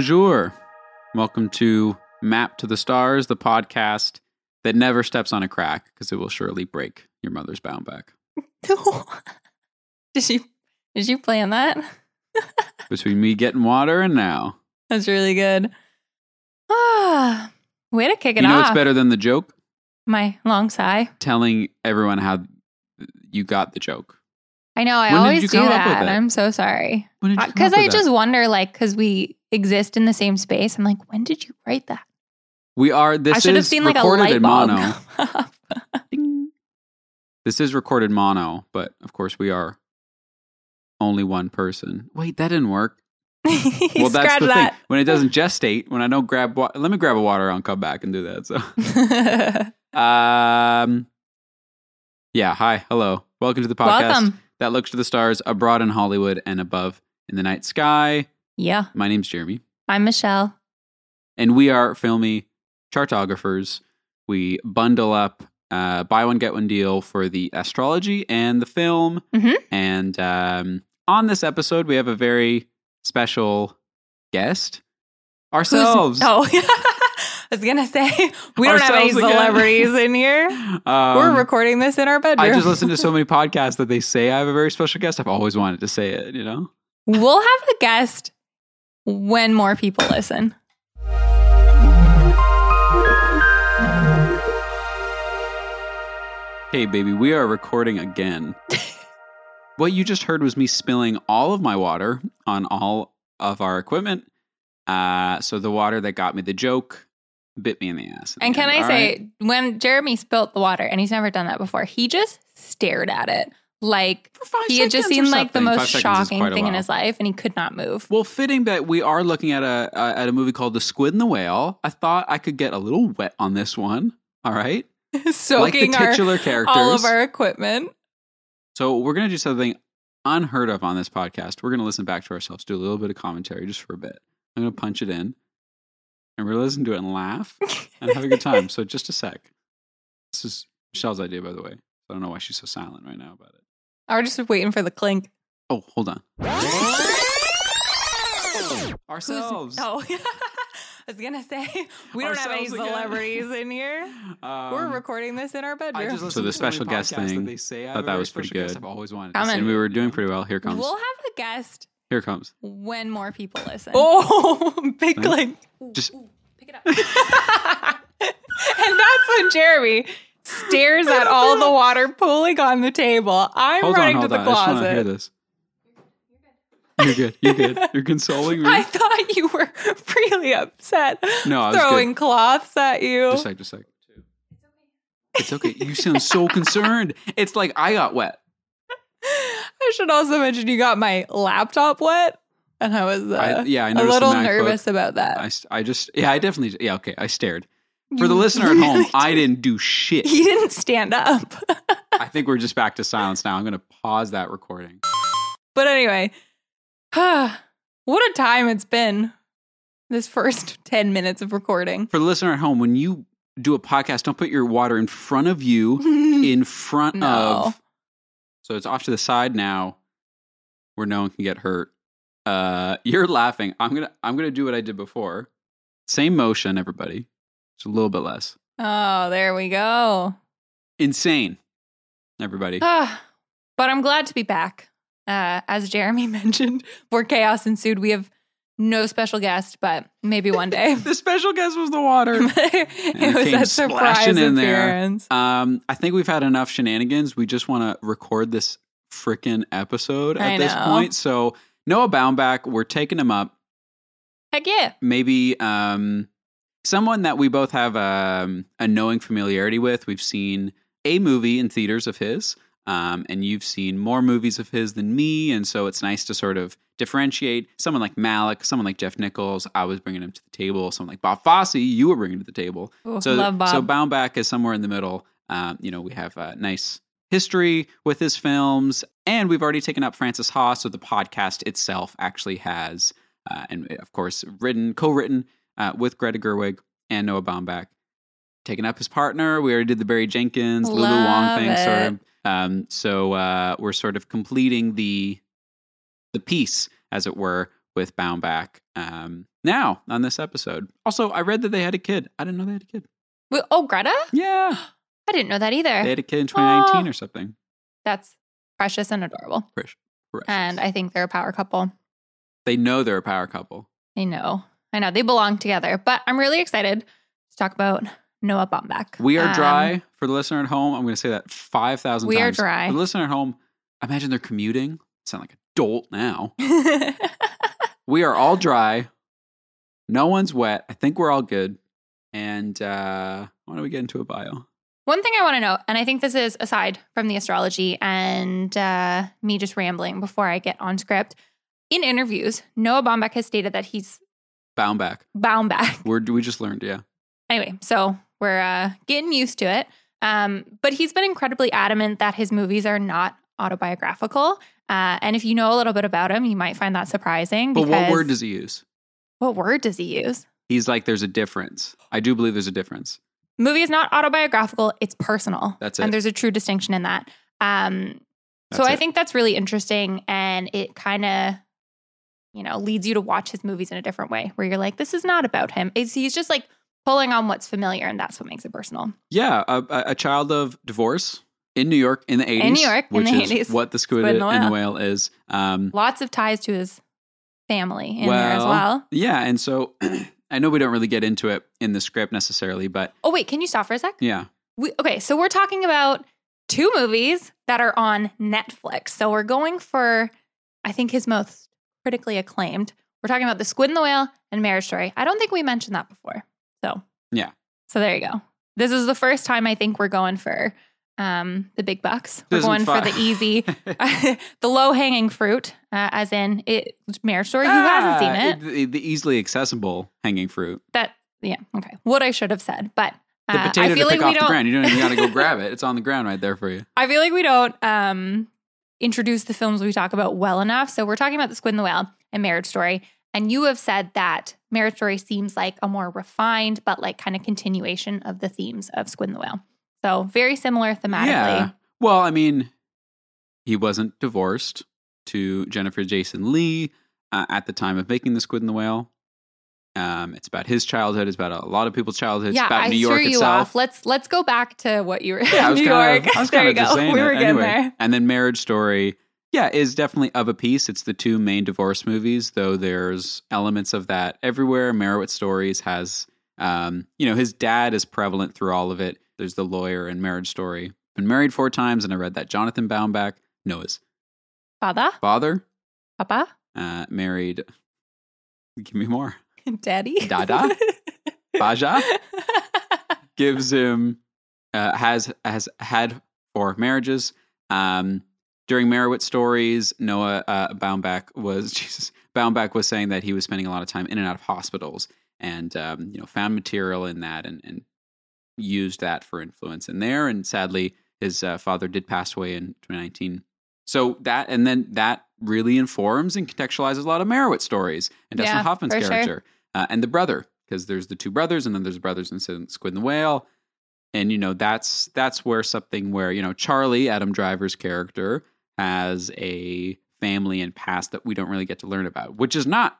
Bonjour. Welcome to Map to the Stars, the podcast that never steps on a crack because it will surely break your mother's bound back. did you did you plan that? Between me getting water and now. That's really good. Ah, way to kick it off. you know off. what's better than the joke? My long sigh. Telling everyone how you got the joke. I know. I When always do that. I'm so sorry. When did you come Because I with that? just wonder, like, because we exist in the same space. I'm like, when did you write that? we are. This I should have is seen like a recorded light in bulb. mono. This is recorded mono, but of course we are only one person. Wait, that didn't work. Well, that's the that. thing. When it doesn't gestate, when I don't grab, wa- let me grab a water. I'll come back and do that. So, um, yeah. Hi, hello, welcome to the podcast Welcome. That looks to the stars abroad in Hollywood and above in the night sky. Yeah, My name's Jeremy, I'm Michelle. and we are filmy chartographers. We bundle up, uh, buy one get one deal for the astrology and the film. Mhm. And um, on this episode, we have a very special guest. Who's- Ourselves. Oh, I was gonna say we don't have any celebrities in here. Um, We're recording this in our bedroom. I just listen to so many podcasts that they say I have a very special guest. I've always wanted to say it, you know? We'll have a guest when more people listen. Hey, baby, we are recording again. what you just heard was me spilling all of my water on all of our equipment. Uh, so the water that got me the joke bit me in the ass. in And the can end, I all say, right? when Jeremy spilt the water, and he's never done that before, he just stared at it like he had just seen like the most Five seconds is shocking thing in his life, and he could not move. Well, fitting that we are looking at a uh, at a movie called The Squid and the Whale. I thought I could get a little wet on this one. All right, like the Soaking our, characters. all of our equipment. So we're gonna do something unheard of on this podcast. We're gonna listen back to ourselves, do a little bit of commentary just for a bit. I'm gonna punch it in, and we're gonna listen to it and laugh and have a good time. So just a sec. This is Michelle's idea, by the way. I don't know why she's so silent right now about it. I was just waiting for the clink. Oh, hold on. Who's- Ourselves. Oh, I was gonna say we don't have any Ourselves again. celebrities in here. We're Um, recording this in our bedroom. So the special guest thing, thought that was pretty good. I've always wanted Comment. and we were doing pretty well. Here comes. We'll have a guest Here comes. when more people listen. Oh. Big Right? clink. Just Pick it up. And that's when Jeremy stares at all the water pooling on the table. I'm hold on, running hold to on. the I just want to hear closet. this. You're good. You're good. You're consoling me. I thought you were really upset. No, I was throwing cloths at you. Just sec, just sec. It's okay. You sound so concerned. It's like I got wet. I should also mention you got my laptop wet, and I was uh, I, yeah, I a little nervous about that. I just, yeah, I definitely, yeah, okay. I stared. For the listener at home, I did. didn't do shit. He didn't stand up. I think we're just back to silence now. I'm going to pause that recording. But anyway, what a time it's been. This first 10 minutes of recording. For the listener at home, when you do a podcast, don't put your water in front of you, in front No. of. So it's off to the side now, where no one can get hurt. Uh, you're laughing. I'm gonna I'm gonna do what I did before. Same motion, everybody. It's a little bit less. oh, there we go. Insane, everybody. Ah, but I'm glad to be back. Uh, as Jeremy mentioned, where chaos ensued, we have no special guest, but maybe one day. the special guest was the water. it was came a surprise in there. appearance. Um, I think we've had enough shenanigans. We just want to record this freaking episode at this point. So Noah Baumbach, we're taking him up. Heck yeah. maybe um, someone that we both have um, a knowing familiarity with. We've seen a movie in theaters of his, um, and you've seen more movies of his than me, and so it's nice to sort of differentiate. Someone like Malick, someone like Jeff Nichols, I was bringing him to the table. Someone like Bob Fosse, you were bringing to the table. Ooh, So, love Bob. so Baumbach is somewhere in the middle. Um, you know, we have a nice history with his films, and we've already taken up Frances Ha. So the podcast itself actually has, uh, and of course, written, co-written uh, with Greta gerwig and Noah Baumbach. Taken up his partner. We already did the Barry Jenkins, Lulu Wang Love thing, sort of. Um, so uh, we're sort of completing the the piece, as it were, with Baumbach. Um, now on this episode. Also, I read that they had a kid. I didn't know they had a kid. Oh, Greta? Yeah, I didn't know that either. they had a kid in 2019 Oh. or something. That's precious and adorable. Precious. And I think they're a power couple. they know they're a power couple. They know. I know. They belong together. But I'm really excited to talk about Noah Baumbach. We are Um, dry for the listener at home. I'm going to say that 5,000 times. We are dry. For the listener at home, imagine they're commuting. sound like a dolt now. We are all dry. No one's wet. I think we're all good. And uh, why don't we get into a bio? One thing I want to know, and I think this is aside from the astrology and uh, me just rambling before I get on script. In interviews, Noah Baumbach has stated that he's Bound back. bound back. We're, we just learned, yeah. Anyway, so we're uh, getting used to it. Um, but he's been incredibly adamant that his movies are not autobiographical. Uh, and if you know a little bit about him, you might find that surprising. But what word does he use? what word does he use? He's like, there's a difference. I do believe there's a difference. Movie is not autobiographical; it's personal. That's it. and there's a true distinction in that. Um, so I it. think that's really interesting, and it kind of, you know, leads you to watch his movies in a different way, where you're like, this is not about him. It's, he's just like pulling on what's familiar, and that's what makes it personal. Yeah, a, a- child of divorce in New York in the 80s. In New York in which the is 80s. what the squid, Squid and the and the whale. whale is. Um, Lots of ties to his family in there as Well, well. yeah, and so I know we don't really get into it in the script necessarily, but Oh wait, can you stop for a sec? yeah. We, okay, so we're talking about two movies that are on Netflix. So we're going for, I think, his most critically acclaimed. We're talking about The Squid and the Whale and Marriage Story. I don't think we mentioned that before. So, Yeah. So there you go. This is the first time I think we're going for um, the big bucks. We're going for the easy, the low hanging fruit, uh, as in it, Marriage Story. Who hasn't seen it? Ah, The, the easily accessible hanging fruit. That, yeah, okay. What I should have said. But The uh, potato I feel to pick we off the ground. You don't even got to go grab it. It's on the ground right there for you. I feel like we don't um, introduce the films we talk about well enough. So we're talking about The Squid and the Whale and Marriage Story. And you have said that Marriage Story seems like a more refined, but like kind of continuation of the themes of Squid and the Whale. So very similar thematically. Yeah. Well, I mean, he wasn't divorced to Jennifer Jason Leigh uh, at the time of making The Squid and the Whale. Um, it's about his childhood. It's about a lot of people's childhoods. yeah, it's about I New York threw you itself. off. Let's let's go back to what you were. Yeah, I was New York. of, I was there you go. we it. were getting anyway. there. And then Marriage Story, yeah, is definitely of a piece. It's the two main divorce movies, though there's elements of that everywhere. Meyerowitz Stories has, um, you know, his dad is prevalent through all of it. There's the lawyer in Marriage Story. Been married four times, and I read that Jonathan Baumbach, Noah's Father, father, Papa, uh, married. Give me more. Daddy, Dada? Baja gives him uh, has has had four marriages. Um, during Meyerowitz stories, Noah uh, Baumbach was Jesus Baumbach was saying that he was spending a lot of time in and out of hospitals, and um, you know found material in that and, and used that for influence in there. And sadly, his uh, father did pass away in 2019. So that and then that really informs and contextualizes a lot of Meyerowitz stories and Dustin Yeah, Hoffman's for sure. character uh, and the brother because there's the two brothers and then there's brothers in Squid and the Whale, and you know that's that's where something where you know Charlie Adam Driver's character has a family and past that we don't really get to learn about, which is not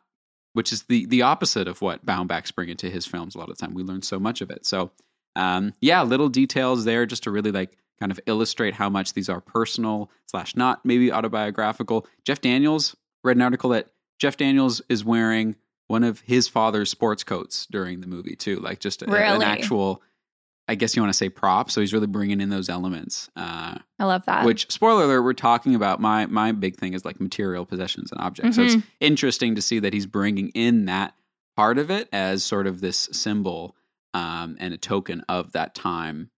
which is the the opposite of what Baumbach's bring into his films a lot of the time. We learn so much of it. So um, yeah, little details there just to really like kind of illustrate how much these are personal slash not maybe autobiographical. Jeff Daniels read an article that Jeff Daniels is wearing one of his father's sports coats during the movie too, like just a, an actual. I guess you want to say prop. So he's really bringing in those elements. Uh, I love that. which spoiler alert, we're talking about. My my big thing is like material possessions and objects. So it's Mhm. interesting to see that he's bringing in that part of it as sort of this symbol um, and a token of that time.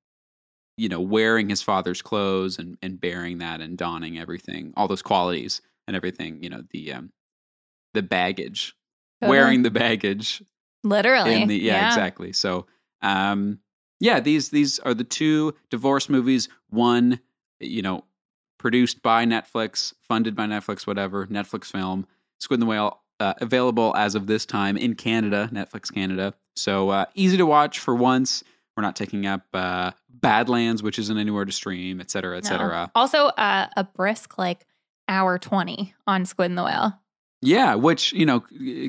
You know, wearing his father's clothes and and bearing that and donning everything, all those qualities and everything. You know, the um, the baggage, Totally. wearing the baggage literally. in the yeah, exactly so um yeah these these are the two divorce movies one you know produced by netflix funded by netflix whatever netflix film squid and the whale uh, available as of this time in canada netflix canada so uh, easy to watch for once we're not taking up uh, badlands which isn't anywhere to stream et cetera et No. cetera Also, uh, a brisk like hour twenty on Squid and the Whale. Yeah, which you know,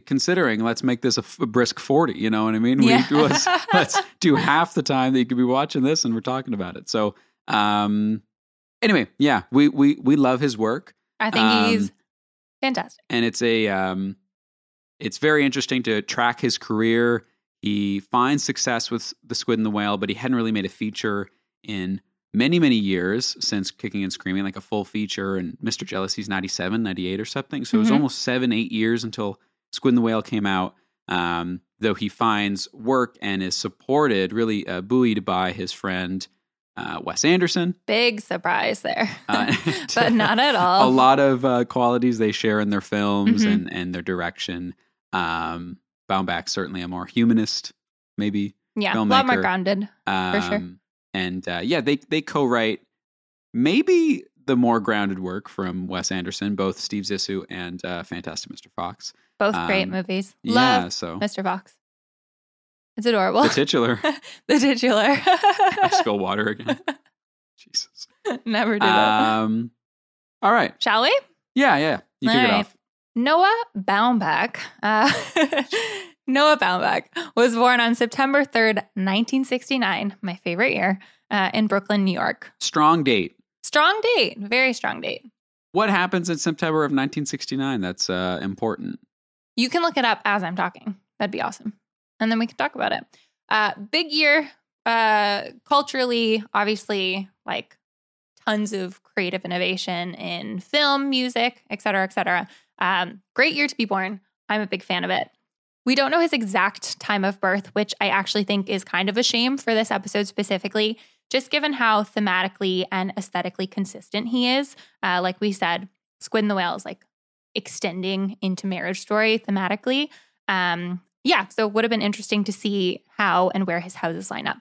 considering let's make this a, f- a brisk forty. You know what I mean? Yeah. Let's let's do half the time that you could be watching this, and we're talking about it. So, um, anyway, yeah, we we we love his work, I think Um, he's fantastic. and it's a um, it's very interesting to track his career. He finds success with the Squid and the Whale, but he hadn't really made a feature in many many years since Kicking and Screaming, like a full feature. And Mr. Jealousy's 97, 98 or something. So it was Mhm. almost seven, eight years until Squid and the Whale came out. Um, though he finds work and is supported, really uh, buoyed by his friend uh, Wes Anderson. Big surprise there. Uh, but not at all. a lot of uh, qualities they share in their films Mhm. and, and their direction. Um, Baumbach's certainly a more humanist, maybe. Yeah, a lot more grounded. Um, sure. And uh, yeah, they they co-write maybe the more grounded work from Wes Anderson, both Steve Zissou and uh, Fantastic Mr. Fox. Both great Um, movies. Yeah, Love so Mr. Fox. It's adorable. the titular. the titular. I spill water again. Jesus. Never do that. Um, all right. Shall we? Yeah, yeah. You kick it off. Noah Baumbach, uh, Noah Baumbach was born on September 3rd, 1969, my favorite year, uh, in Brooklyn, New York. Strong date. Strong date, very strong date. What happens in September of 1969? That's uh, important. You can look it up as I'm talking. That'd be awesome. And then we can talk about it. Uh, big year, uh, culturally, obviously, like tons of creative innovation in film, music, et cetera, et cetera. Um, great year to be born. I'm a big fan of it. We don't know his exact time of birth, which I actually think is kind of a shame for this episode specifically, just given how thematically and aesthetically consistent he is. Uh, like we said, Squid and the Whale is like extending into Marriage Story thematically. Um, yeah, so it would have been interesting to see how and where his houses line up.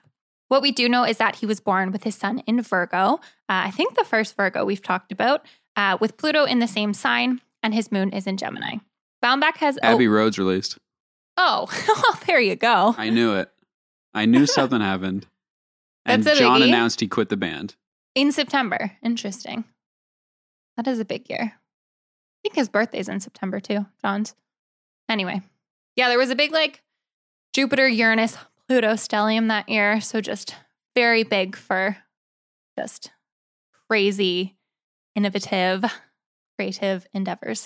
What we do know is that he was born with his son in Virgo. Uh, I think the first Virgo we've talked about, uh, with Pluto in the same sign, and his moon is in Gemini. Baumbach has. Oh Abbey Road's released. Oh, oh, there you go. I knew it. I knew something happened. And That's a John announced he quit the band. In September. Interesting. That is a big year. I think his birthday's in September too, John's. Anyway, yeah, there was a big like Jupiter, Uranus, Pluto stellium that year. So just very big for just crazy, innovative, creative endeavors.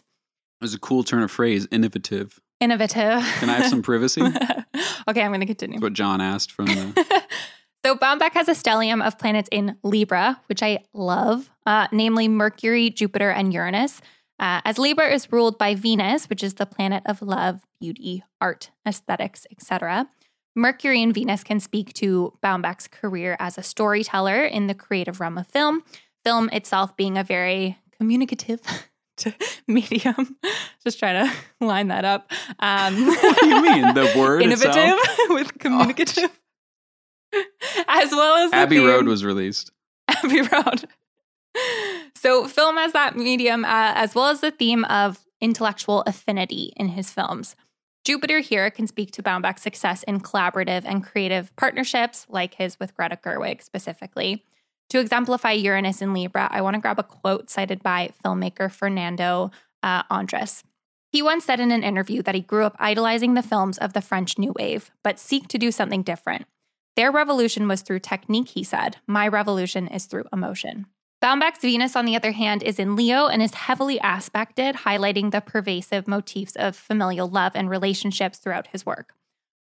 It was a cool turn of phrase, innovative. Innovative. Can I have some privacy? okay, I'm going to continue. That's what John asked from the. so Baumbach has a stellium of planets in Libra, which I love, uh, namely Mercury, Jupiter, and Uranus. Uh, as Libra is ruled by Venus, which is the planet of love, beauty, art, aesthetics, etc. Mercury and Venus can speak to Baumbach's career as a storyteller in the creative realm of film. Film itself being a very communicative medium. Just trying to line that up. Um, what do you mean? The word innovative itself? with communicative, as well as the Abbey Road was released. Abbey Road. So, film as that medium, uh, as well as the theme of intellectual affinity in his films. Jupiter here can speak to Baumbach's success in collaborative and creative partnerships, like his with Greta Gerwig specifically. To exemplify Uranus in Libra, I want to grab a quote cited by filmmaker Fernando uh, Andres. He once said in an interview that he grew up idolizing the films of the French New Wave, but seek to do something different. Their revolution was through technique, he said. My revolution is through emotion. Baumbach's Venus, on the other hand, is in Leo and is heavily aspected, highlighting the pervasive motifs of familial love and relationships throughout his work.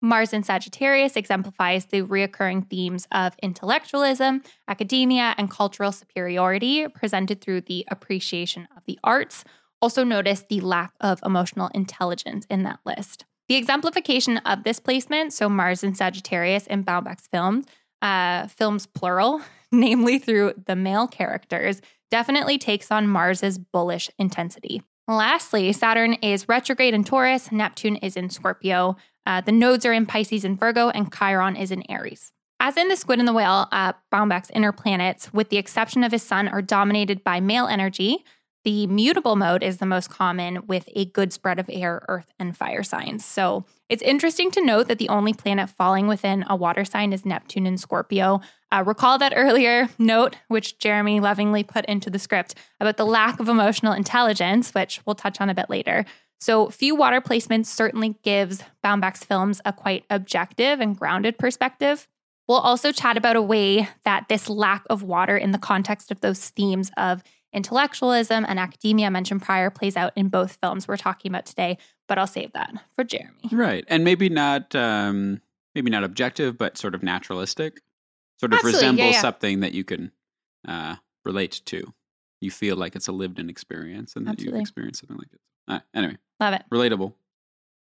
Mars in Sagittarius exemplifies the reoccurring themes of intellectualism, academia, and cultural superiority presented through the appreciation of the arts. Also, notice the lack of emotional intelligence in that list. The exemplification of this placement, so Mars in Sagittarius in Baumbach's films, uh, films plural, namely through the male characters, definitely takes on Mars's bullish intensity. Lastly, Saturn is retrograde in Taurus, Neptune is in Scorpio, uh, the nodes are in Pisces and Virgo, and Chiron is in Aries. As in the squid and the whale, uh, Baumbach's inner planets, with the exception of his sun, are dominated by male energy. The mutable mode is the most common with a good spread of air, earth, and fire signs. So it's interesting to note that the only planet falling within a water sign is Neptune in Scorpio. Uh, recall that earlier note, which Jeremy lovingly put into the script, about the lack of emotional intelligence, which we'll touch on a bit later. So, few water placements certainly gives Baumbach's films a quite objective and grounded perspective. We'll also chat about a way that this lack of water in the context of those themes of intellectualism and academia mentioned prior plays out in both films we're talking about today, but I'll save that for Jeremy. Right. And maybe not um maybe not objective, but sort of naturalistic. Sort of Absolutely, yeah, resembles yeah. something that you can uh relate to. You feel like it's a lived in experience and that Absolutely. you've experienced something like it. Uh, anyway, Love it. relatable.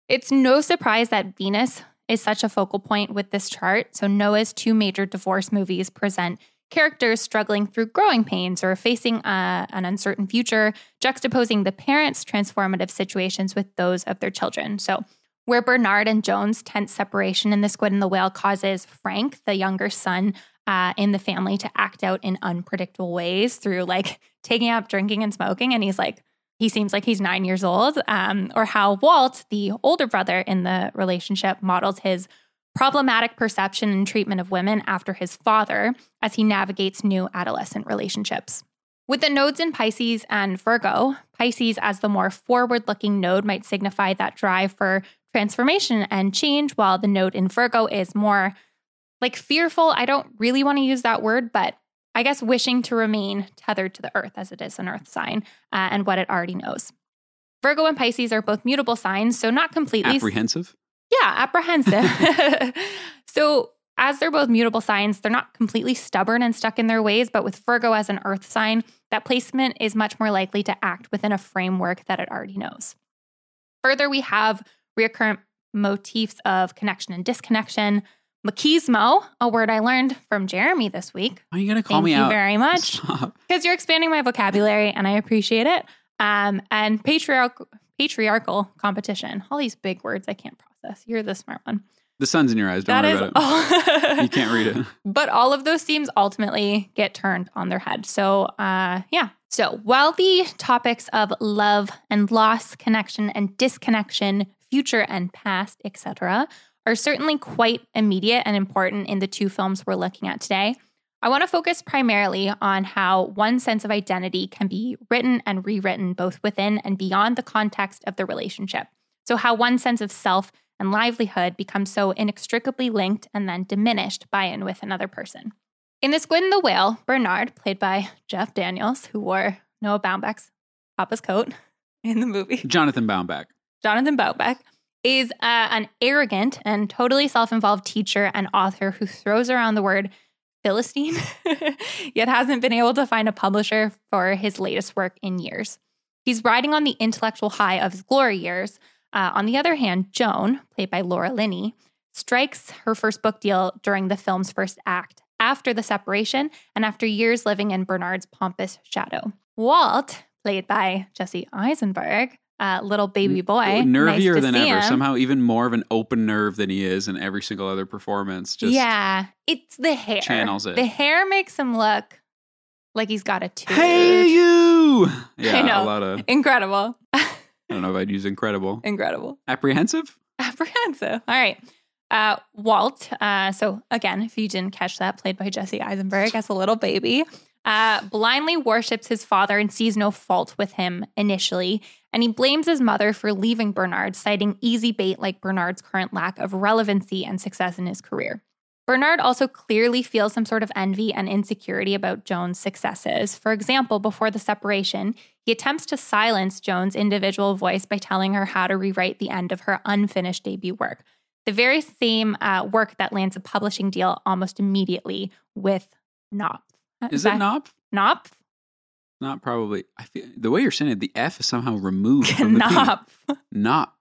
It's no surprise that Venus is such a focal point with this chart. So, Noah's two major divorce movies present characters struggling through growing pains or facing uh, an uncertain future, juxtaposing the parents' transformative situations with those of their children. So, where Bernard and Joan's tense separation in The Squid and the Whale causes Frank, the younger son uh, in the family, to act out in unpredictable ways through like taking up drinking and smoking. And he's like, he seems like he's nine years old, um, or how Walt, the older brother in the relationship, models his problematic perception and treatment of women after his father as he navigates new adolescent relationships. With the nodes in Pisces and Virgo, Pisces as the more forward looking node might signify that drive for transformation and change, while the node in Virgo is more like fearful. I don't really want to use that word, but I guess wishing to remain tethered to the earth as it is an earth sign uh, and what it already knows. Virgo and Pisces are both mutable signs, so not completely. Apprehensive. yeah, apprehensive. so, as they're both mutable signs, they're not completely stubborn and stuck in their ways, but with Virgo as an earth sign, that placement is much more likely to act within a framework that it already knows. Further, we have recurrent motifs of connection and disconnection. Machismo, a word I learned from Jeremy this week. Are you gonna call Thank me you out? very much because you're expanding my vocabulary and I appreciate it. Um, and patriarchal patriarchal competition. All these big words I can't process. You're the smart one. The sun's in your eyes. Don't That worry is about it. You can't read it. But all of those themes ultimately get turned on their head. So, uh, yeah. So, while the topics of love and loss, connection and disconnection, future and past, etc., are certainly quite immediate and important in the two films we're looking at today, I want to focus primarily on how one sense of identity can be written and rewritten both within and beyond the context of the relationship. So, how one sense of self and livelihood becomes so inextricably linked and then diminished by and with another person. In The Squid and the Whale, Bernard, played by Jeff Daniels, who wore Noah Baumbach's papa's coat in the movie, Jonathan Baumbach. Jonathan Baumbach, is uh, an arrogant and totally self involved teacher and author who throws around the word Philistine, yet hasn't been able to find a publisher for his latest work in years. He's riding on the intellectual high of his glory years. Uh, on the other hand, Joan, played by Laura Linney, strikes her first book deal during the film's first act, after the separation and after years living in Bernard's pompous shadow. Walt, played by Jesse Eisenberg, uh, little baby boy, nice nervier to than ever. him. Somehow even more of an open nerve than he is in every single other performance. Just yeah, it's the hair. channels it. The hair makes him look like he's got a tooth. Hey you! Yeah, I know. a lot of. Incredible. I don't know if I'd use incredible. Incredible. Apprehensive. Apprehensive. All right. Uh, Walt, uh, so again, if you didn't catch that, played by Jesse Eisenberg as a little baby, uh, blindly worships his father and sees no fault with him initially. And he blames his mother for leaving Bernard, citing easy bait like Bernard's current lack of relevancy and success in his career. Bernard also clearly feels some sort of envy and insecurity about Joan's successes. For example, before the separation, he attempts to silence Joan's individual voice by telling her how to rewrite the end of her unfinished debut work. The very same uh, work that lands a publishing deal almost immediately with Knopf. Uh, is it not? Knopf? Not probably. I feel the way you're saying it, the F is somehow removed from the P. Knopf. Knopf.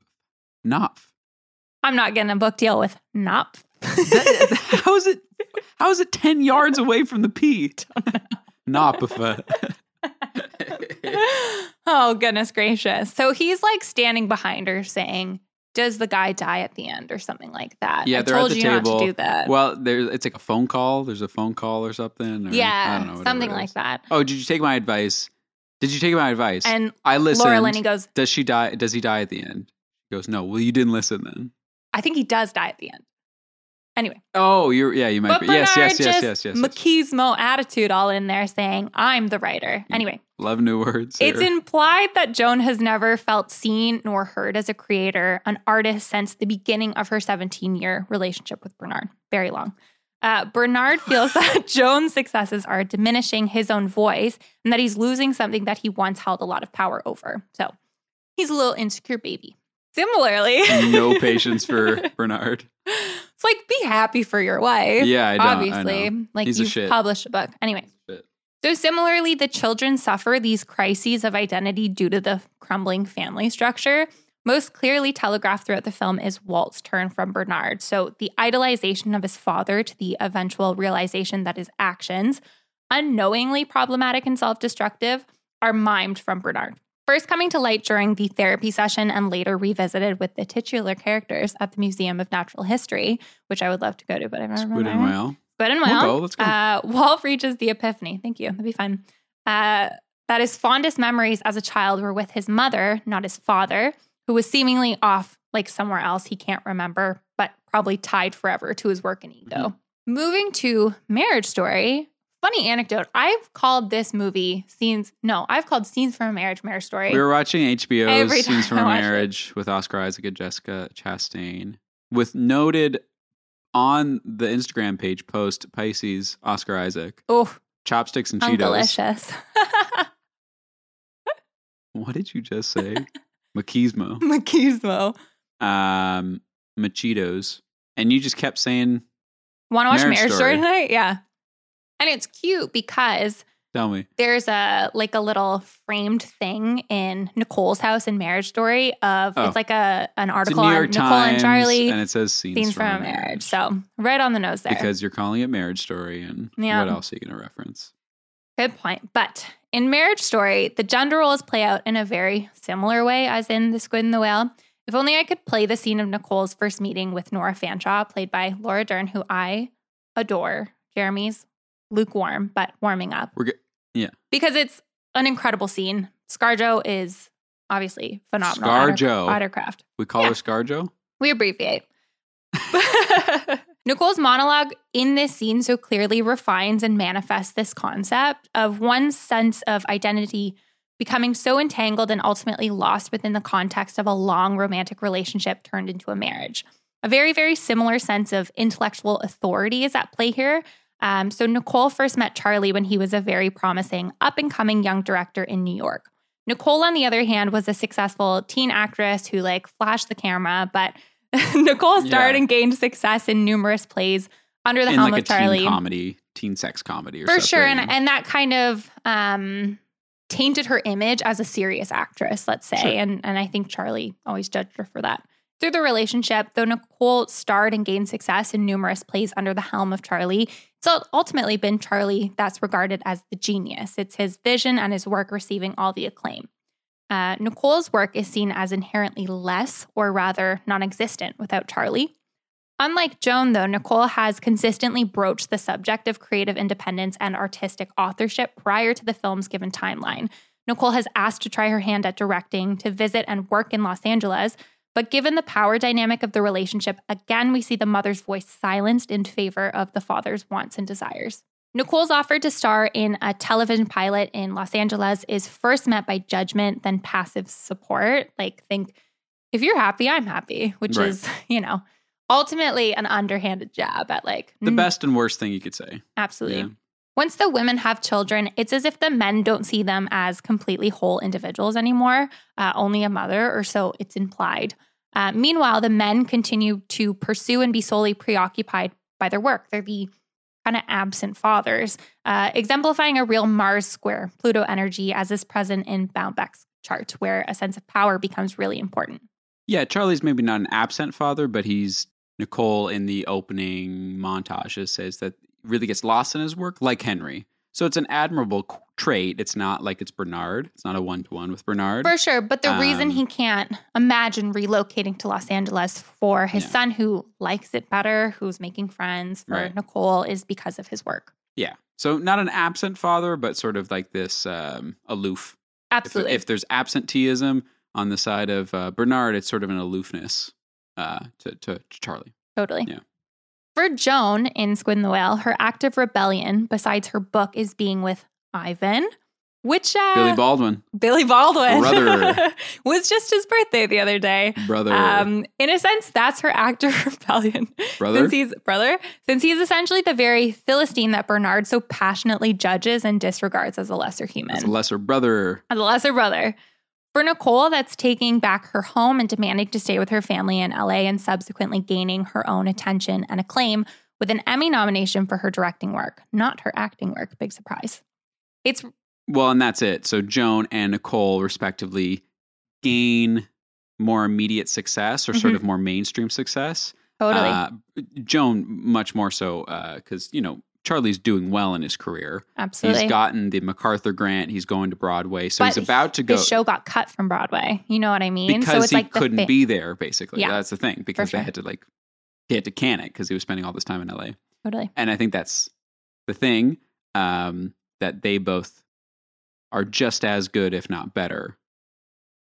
Knopf. I'm not getting a book deal with Knopf. How is it? How is it ten yards away from the P? Knopf. Uh, oh, goodness gracious. So he's like standing behind her saying, Does the guy die at the end or something like that? Yeah, I they're at told the you table. not to do that. Well, there's it's like a phone call. There's a phone call or something. Or, I yeah, don't know, something like that. Oh, did you take my advice? Did you take my advice? And I listened. Laura Linney goes, Does she die? Does he die at the end? He goes, no. Well, you didn't listen then. I think he does die at the end. Anyway, Oh, you're yeah, you might but be. Bernard Yes, yes, yes, yes, yes, machismo attitude all in there, saying I'm the writer. Anyway, Love new words. it's implied that Joan has never felt seen nor heard as a creator, an artist since the beginning of her 17 year relationship with Bernard. Very long. Uh, Bernard feels that Joan's successes are diminishing his own voice and that he's losing something that he once held a lot of power over. So he's a little insecure baby. Similarly, no patience for Bernard. like be happy for your wife. Yeah, I don't. obviously. I. Like He's a you shit. published a book. Anyway. So similarly, the children suffer these crises of identity due to the crumbling family structure. Most clearly telegraphed throughout the film is Walt's turn from Bernard. So the idolization of his father to the eventual realization that his actions, unknowingly problematic and self-destructive, are mimed from Bernard. First coming to light during the therapy session and later revisited with the titular characters at the Museum of Natural History, which I would love to go to, but I've never Squid been and there. whale. But and We'll well, go, let's go. Uh, Walt reaches the epiphany. Thank you. That'd be fun. Uh, that his fondest memories as a child were with his mother, not his father, who was seemingly off like somewhere else he can't remember, but probably tied forever to his work and ego. Mm-hmm. Moving to Marriage Story. Funny anecdote. I've called this movie scenes. No, I've called scenes from a marriage, marriage story. We were watching HBO's Scenes from a watch it. Marriage with Oscar Isaac and Jessica Chastain, with noted on the Instagram page post Pisces Oscar Isaac oh, chopsticks and Cheetos. delicious. What did you just say? Machismo. Machismo. Um, Machitos. And you just kept saying, Want to watch Marriage Marriage Story Story. tonight? Yeah. And it's cute because tell me. there's a like a little framed thing in Nicole's house in Marriage Story of Oh. it's like a an article New on Nicole Times, and Charlie and it says scenes, scenes from a marriage. So right on the nose there. because you're calling it Marriage Story, and Yeah. what else are you going to reference? Good point. But in Marriage Story, the gender roles play out in a very similar way as in The Squid and the Whale. If only I could play the scene of Nicole's first meeting with Nora Fanshaw, played by Laura Dern, who I adore. Jeremy's lukewarm, but warming up. We're good. Because it's an incredible scene. Scarjo is obviously phenomenal. Scarjo. At her, at her craft. We call Yeah. her Scarjo. We abbreviate. Nicole's monologue in this scene so clearly refines and manifests this concept of one's sense of identity becoming so entangled and ultimately lost within the context of a long romantic relationship turned into a marriage. A very, very similar sense of intellectual authority is at play here. Um, so, Nicole first met Charlie when he was a very promising up and coming young director in New York. Nicole, on the other hand, was a successful teen actress who like flashed the camera, but Nicole starred Yeah. and gained success in numerous plays under the in helm like of Charlie. teen comedy, teen sex comedy, or For something. sure. And, and that kind of um, tainted her image as a serious actress, let's say. Sure. And, and I think Charlie always judged her for that. Through the relationship, though Nicole starred and gained success in numerous plays under the helm of Charlie, it's ultimately been Charlie that's regarded as the genius. It's his vision and his work receiving all the acclaim. Uh, Nicole's work is seen as inherently less, or rather non existent, without Charlie. Unlike Joan, though, Nicole has consistently broached the subject of creative independence and artistic authorship prior to the film's given timeline. Nicole has asked to try her hand at directing, to visit and work in Los Angeles, but given the power dynamic of the relationship, again, we see the mother's voice silenced in favor of the father's wants and desires. Nicole's offer to star in a television pilot in Los Angeles is first met by judgment, then passive support. Like, think, if you're happy, I'm happy, which Right. is, you know, ultimately an underhanded jab at like the mm, best and worst thing you could say. Absolutely. Yeah. Once the women have children, it's as if the men don't see them as completely whole individuals anymore, uh, only a mother, or so it's implied. Uh, meanwhile, the men continue to pursue and be solely preoccupied by their work. They're the kind of absent fathers, uh, exemplifying a real Mars square Pluto energy as is present in Baumbach's chart, where a sense of power becomes really important. Yeah, Charlie's maybe not an absent father, but he's Nicole in the opening montages says that really gets lost in his work, like Henry. So it's an admirable trait. It's not like it's Bernard. It's not a one to one with Bernard. For sure. But the reason Um, he can't imagine relocating to Los Angeles for his Yeah. son who likes it better, who's making friends for Right. Nicole, is because of his work. yeah. So not an absent father, but sort of like this um, aloof. If, Absolutely. if there's absenteeism on the side of uh, Bernard, it's sort of an aloofness uh, to, to, to Charlie. totally. Yeah. For Joan in Squid and the Whale, her act of rebellion, besides her book, is being with Ivan, which uh, Billy Baldwin, Billy Baldwin Brother. was just his birthday the other day. brother, Um, in a sense, that's her act of rebellion. brother. Since he's brother, since he's essentially the very Philistine that Bernard so passionately judges and disregards as a lesser human As a lesser brother. as a lesser brother. For Nicole, that's taking back her home and demanding to stay with her family in LA and subsequently gaining her own attention and acclaim with an Emmy nomination for her directing work, not her acting work. Big surprise. It's Well, and that's it. So Joan and Nicole, respectively, gain more immediate success or sort Mhm. of more mainstream success. totally Uh, Joan, much more so, because, you know, Charlie's doing well in his career. absolutely. He's gotten the MacArthur grant. He's going to Broadway. So But he's about to go. the show got cut from Broadway. You know what I mean? because so it's he like couldn't fi- be there, basically. Yeah, That's the thing. Because sure. they had to, like, he had to can it because he was spending all this time in LA. totally. And I think that's the thing um, that they both are just as good, if not better,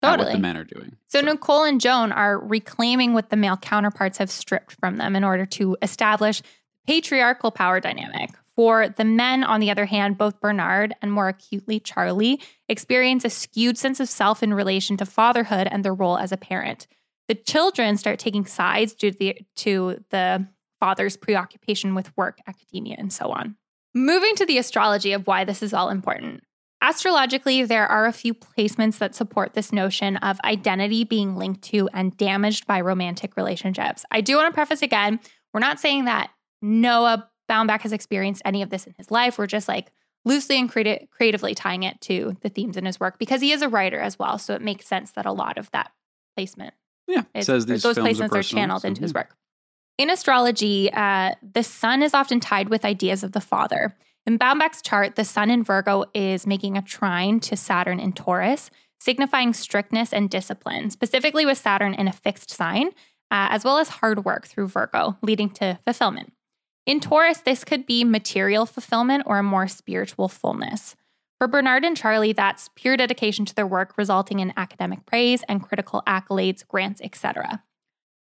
at what the men are doing. So Nicole and Joan are reclaiming what the male counterparts have stripped from them in order to establish patriarchal power dynamic. For the men, on the other hand, both Bernard and more acutely Charlie experience a skewed sense of self in relation to fatherhood and their role as a parent. The children start taking sides due to the, to the father's preoccupation with work, academia, and so on. Moving to the astrology of why this is all important. Astrologically, there are a few placements that support this notion of identity being linked to and damaged by romantic relationships. I do want to preface again, we're not saying that Noah Baumbach has experienced any of this in his life. We're just like loosely and creati- creatively tying it to the themes in his work because he is a writer as well. So it makes sense that a lot of that placement Yeah, it is- says those placements are, are, channeled so, into his work. In astrology, uh, the sun is often tied with ideas of the father. In Baumbach's chart, the sun in Virgo is making a trine to Saturn in Taurus, signifying strictness and discipline, specifically with Saturn in a fixed sign, uh, as well as hard work through Virgo, leading to fulfillment. In Taurus, this could be material fulfillment or a more spiritual fullness. For Bernard and Charlie, that's pure dedication to their work, resulting in academic praise and critical accolades, grants, etc.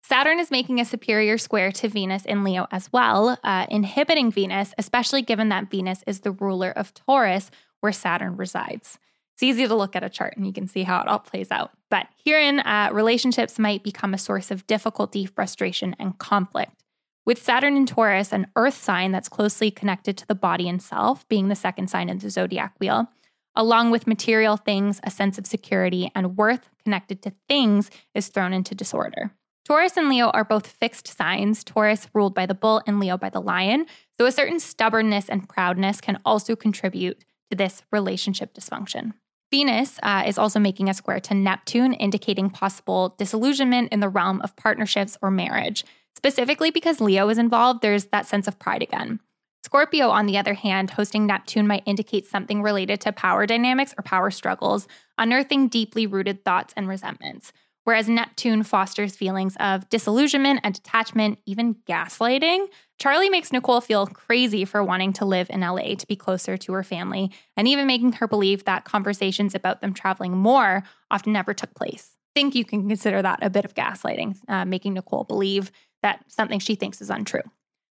Saturn is making a superior square to Venus in Leo as well, uh, inhibiting Venus, especially given that Venus is the ruler of Taurus, where Saturn resides. It's easy to look at a chart and you can see how it all plays out. But herein, uh, relationships might become a source of difficulty, frustration, and conflict. With Saturn in Taurus, an earth sign that's closely connected to the body and self, being the second sign in the zodiac wheel, along with material things, a sense of security, and worth connected to things is thrown into disorder. Taurus and Leo are both fixed signs, Taurus ruled by the bull and Leo by the lion. So a certain stubbornness and proudness can also contribute to this relationship dysfunction. Venus uh, is also making a square to Neptune, indicating possible disillusionment in the realm of partnerships or marriage. Specifically because Leo is involved, there's that sense of pride again. Scorpio, on the other hand, hosting Neptune might indicate something related to power dynamics or power struggles, unearthing deeply rooted thoughts and resentments. Whereas Neptune fosters feelings of disillusionment and detachment, even gaslighting. Charlie makes Nicole feel crazy for wanting to live in LA to be closer to her family, and even making her believe that conversations about them traveling more often never took place. I think you can consider that a bit of gaslighting, uh, making Nicole believe that something she thinks is untrue.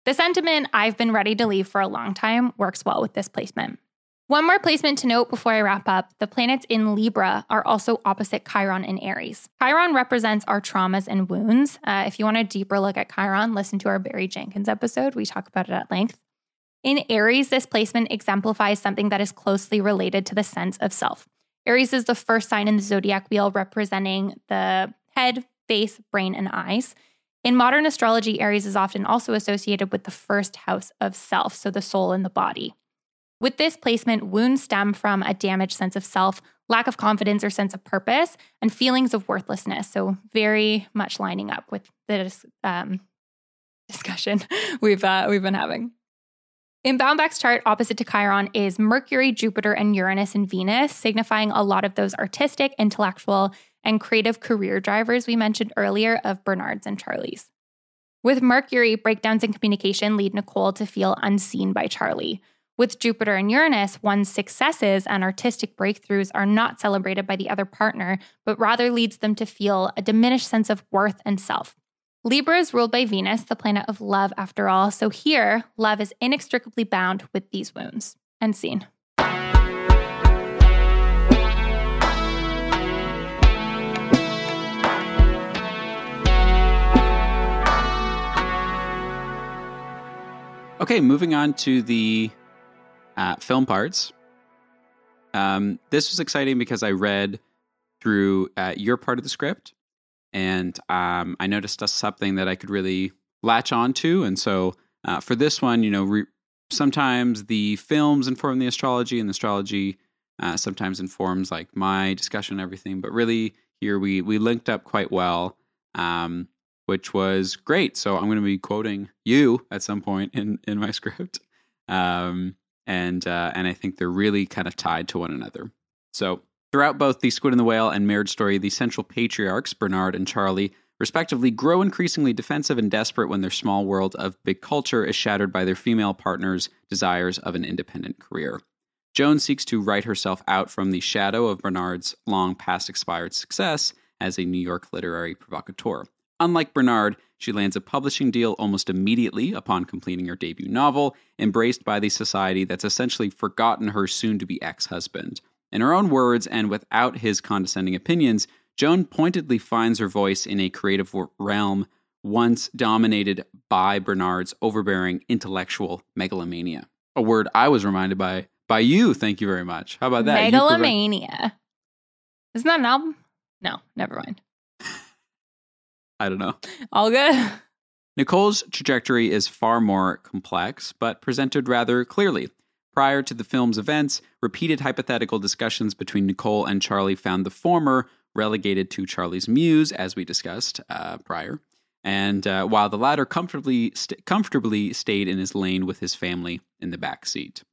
The sentiment, I've been ready to leave for a long time, works well with this placement. One more placement to note before I wrap up the planets in Libra are also opposite Chiron in Aries. Chiron represents our traumas and wounds. Uh, if you want a deeper look at Chiron, listen to our Barry Jenkins episode. We talk about it at length. In Aries, this placement exemplifies something that is closely related to the sense of self. Aries is the first sign in the zodiac wheel representing the head, face, brain, and eyes. In modern astrology, Aries is often also associated with the first house of self, so the soul and the body. With this placement, wounds stem from a damaged sense of self, lack of confidence or sense of purpose, and feelings of worthlessness. So, very much lining up with the um, discussion we've uh, we've been having. In Baumbach's chart, opposite to Chiron is Mercury, Jupiter, and Uranus and Venus, signifying a lot of those artistic, intellectual, and creative career drivers we mentioned earlier of Bernard's and Charlie's. With Mercury, breakdowns in communication lead Nicole to feel unseen by Charlie. With Jupiter and Uranus, one's successes and artistic breakthroughs are not celebrated by the other partner, but rather leads them to feel a diminished sense of worth and self. Libra is ruled by Venus, the planet of love, after all. So here, love is inextricably bound with these wounds. End scene. Okay, moving on to the uh, film parts. Um, this was exciting because I read through uh, your part of the script, and um, I noticed something that I could really latch on to. And so uh, for this one, you know, re- sometimes the films inform the astrology, and the astrology uh, sometimes informs like my discussion and everything. But really, here we we linked up quite well. Um, which was great. So I'm going to be quoting you at some point in in my script, um, and uh, and I think they're really kind of tied to one another. So throughout both the Squid and the Whale and Marriage Story, the central patriarchs Bernard and Charlie respectively grow increasingly defensive and desperate when their small world of big culture is shattered by their female partner's desires of an independent career. Joan seeks to write herself out from the shadow of Bernard's long past expired success as a New York literary provocateur. Unlike Bernard, she lands a publishing deal almost immediately upon completing her debut novel, embraced by the society that's essentially forgotten her soon to be ex husband. In her own words, and without his condescending opinions, Joan pointedly finds her voice in a creative realm once dominated by Bernard's overbearing intellectual megalomania. A word I was reminded by by you. Thank you very much. How about that? Megalomania. Isn't that an album? No, never mind. I don't know. All good. Nicole's trajectory is far more complex, but presented rather clearly. Prior to the film's events, repeated hypothetical discussions between Nicole and Charlie found the former relegated to Charlie's muse, as we discussed uh, prior, and uh, while the latter comfortably st- comfortably stayed in his lane with his family in the back seat.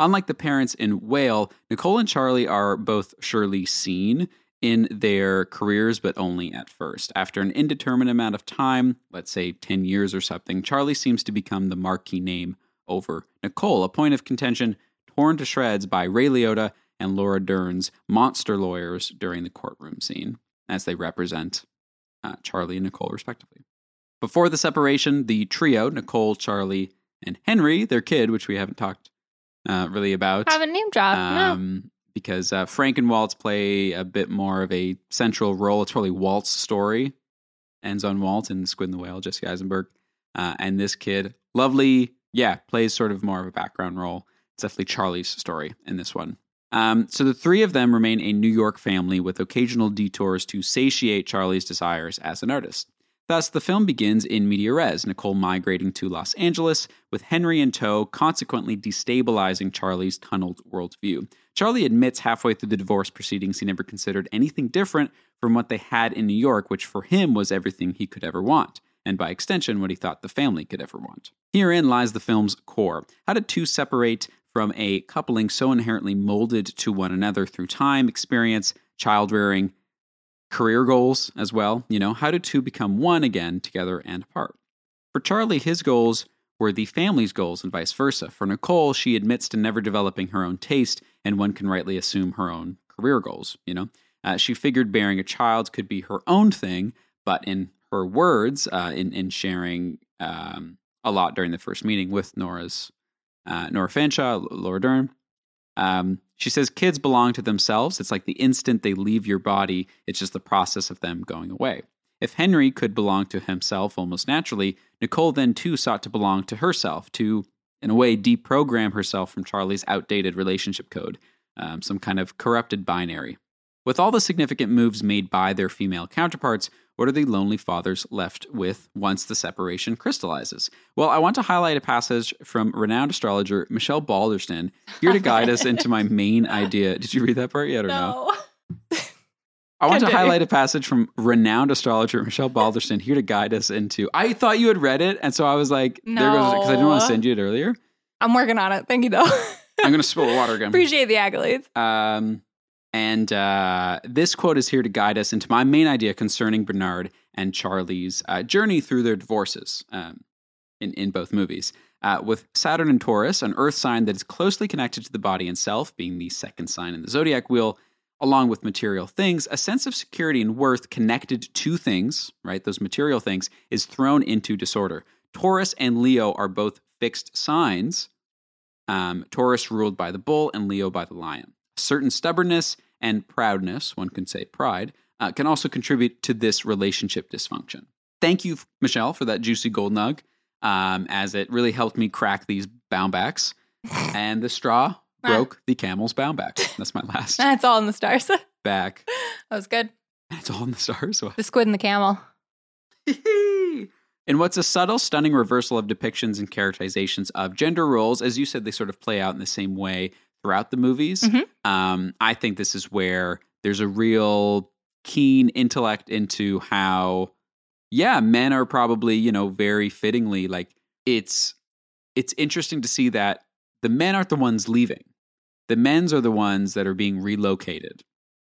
Unlike the parents in Whale, Nicole and Charlie are both surely seen in their careers, but only at first. After an indeterminate amount of time, let's say 10 years or something, Charlie seems to become the marquee name over Nicole, a point of contention torn to shreds by Ray Liotta and Laura Dern's monster lawyers during the courtroom scene, as they represent uh, Charlie and Nicole, respectively. Before the separation, the trio, Nicole, Charlie, and Henry, their kid, which we haven't talked uh, really about, haven't name dropped. um, no because uh, Frank and Waltz play a bit more of a central role. It's probably Walt's story, ends on Walt and Squid and the Whale, Jesse Eisenberg. Uh, and this kid, lovely, yeah, plays sort of more of a background role. It's definitely Charlie's story in this one. Um, so the three of them remain a New York family with occasional detours to satiate Charlie's desires as an artist. Thus, the film begins in media res, Nicole migrating to Los Angeles, with Henry in tow, consequently destabilizing Charlie's tunneled worldview. Charlie admits halfway through the divorce proceedings he never considered anything different from what they had in New York, which for him was everything he could ever want, and by extension, what he thought the family could ever want. Herein lies the film's core. How did two separate from a coupling so inherently molded to one another through time, experience, child rearing, career goals as well? You know, how do two become one again, together and apart? For Charlie, his goals were the family's goals and vice versa. For Nicole, she admits to never developing her own taste, and one can rightly assume her own career goals. You know, uh, she figured bearing a child could be her own thing, but in her words, uh, in in sharing um, a lot during the first meeting with Nora's uh, Nora Fanshaw, Laura Dern, um, she says kids belong to themselves. It's like the instant they leave your body, it's just the process of them going away. If Henry could belong to himself almost naturally, Nicole then too sought to belong to herself, to, in a way, deprogram herself from Charlie's outdated relationship code, um, some kind of corrupted binary. With all the significant moves made by their female counterparts, what are the lonely fathers left with once the separation crystallizes? Well, I want to highlight a passage from renowned astrologer Michelle Balderston here to guide us into my main idea. Did you read that part yet or no? no? I want to highlight a passage from renowned astrologer Michelle Balderston here to guide us into. I thought you had read it, and so I was like, "There goes," because I didn't want to send you it earlier. I'm working on it. Thank you, though. I'm going to spill the water again. Appreciate the accolades. Um, and uh, this quote is here to guide us into my main idea concerning Bernard and Charlie's uh, journey through their divorces um, in, in both movies. Uh, with Saturn and Taurus, an earth sign that is closely connected to the body and self, being the second sign in the zodiac wheel, along with material things, a sense of security and worth connected to things, right? Those material things, is thrown into disorder. Taurus and Leo are both fixed signs. Um, Taurus ruled by the bull and Leo by the lion. Certain stubbornness and proudness, one can say pride, uh, can also contribute to this relationship dysfunction. Thank you, Michelle, for that juicy gold nug, um, as it really helped me crack these Baumbachs. and the straw broke the camel's Baumbach. That's my last That's all in the stars. Back. That back. was good. It's all in the stars. The squid and the camel. in what's a subtle, stunning reversal of depictions and characterizations of gender roles, as you said, they sort of play out in the same way throughout the movies. Mhm. Um, I think this is where there's a real keen intellect into how, yeah, men are probably you know very fittingly like it's it's interesting to see that the men aren't the ones leaving. The men's are the ones that are being relocated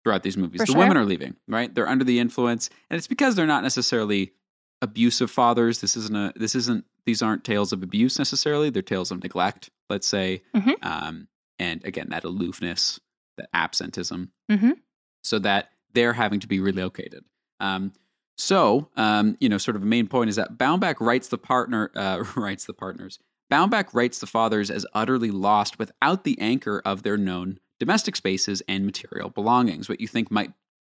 throughout these movies. For the sure. women are leaving, right? They're under the influence, and it's because they're not necessarily abusive fathers. This isn't a. This isn't. These aren't tales of abuse necessarily. They're tales of neglect. Let's say, Mhm. um, and again, that aloofness, that absentism, Mhm. so that they're having to be relocated. Um, so, um, you know, sort of a main point is that Baumbach writes the partner, uh, writes the partners. Baumbach writes the fathers as utterly lost without the anchor of their known domestic spaces and material belongings. What you think might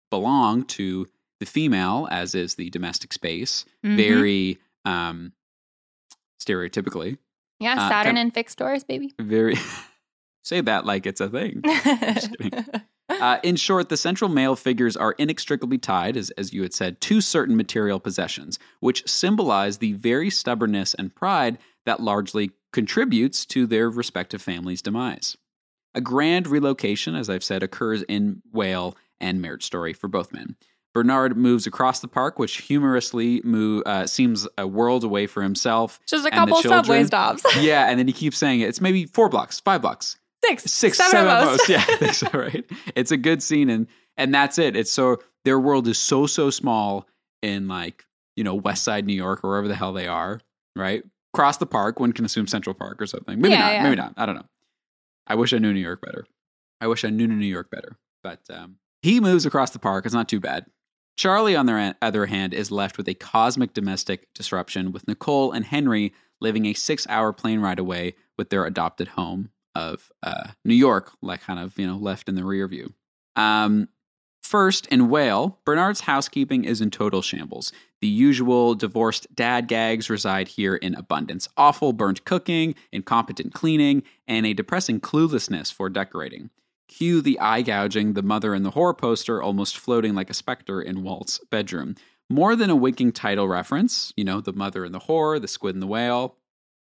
belong to the female, as is the domestic space, Mhm. very um, stereotypically, Yeah, uh, Saturn kind- and fixed doors, baby. very. say that like it's a thing. Uh, in short, the central male figures are inextricably tied, as, as you had said, to certain material possessions, which symbolize the very stubbornness and pride that largely contributes to their respective families' demise. A grand relocation, as I've said, occurs in Whale and Marriage Story for both men. Bernard moves across the park, which humorously move, uh, seems a world away for himself. Just a couple subway stops. Yeah, and then he keeps saying it. It's maybe four blocks, five blocks Six. six, seven, seven, most. most. Yeah, I think so. Right. It's a good scene, and and that's it. It's so their world is so so small in like you know West Side New York or wherever the hell they are. Right. Cross the park. One can assume Central Park or something. Maybe Yeah, not. yeah. Maybe not. I don't know. I wish I knew New York better. I wish I knew New York better. But um, he moves across the park. It's not too bad. Charlie, on the other hand, is left with a cosmic domestic disruption, with Nicole and Henry living a six-hour plane ride away with their adopted home of uh, New York, like kind of you know left in the rear view. Um, first, in Whale, Bernard's housekeeping is in total shambles. The usual divorced dad gags reside here in abundance: awful burnt cooking, incompetent cleaning, and a depressing cluelessness for decorating. Cue the eye gouging, the mother in the horror poster almost floating like a specter in Walt's bedroom. More than a winking title reference, you know, the mother in the horror, the squid and the whale,